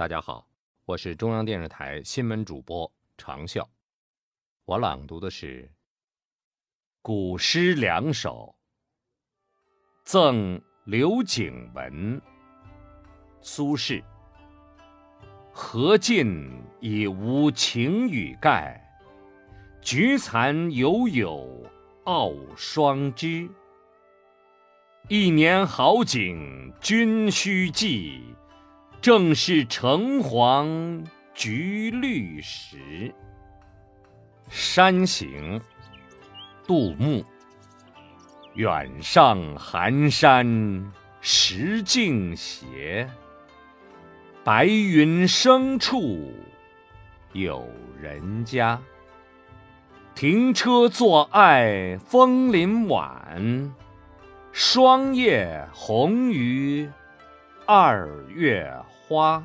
大家好，我是中央电视台新闻主播常笑。我朗读的是古诗两首，赠刘景文。苏轼：荷尽已无擎雨盖，菊残犹有傲霜枝。一年好景君须记。正是橙黄橘绿时。山行，杜牧。远上寒山石径斜，白云生处有人家。停车坐爱枫林晚，霜叶红于二月花。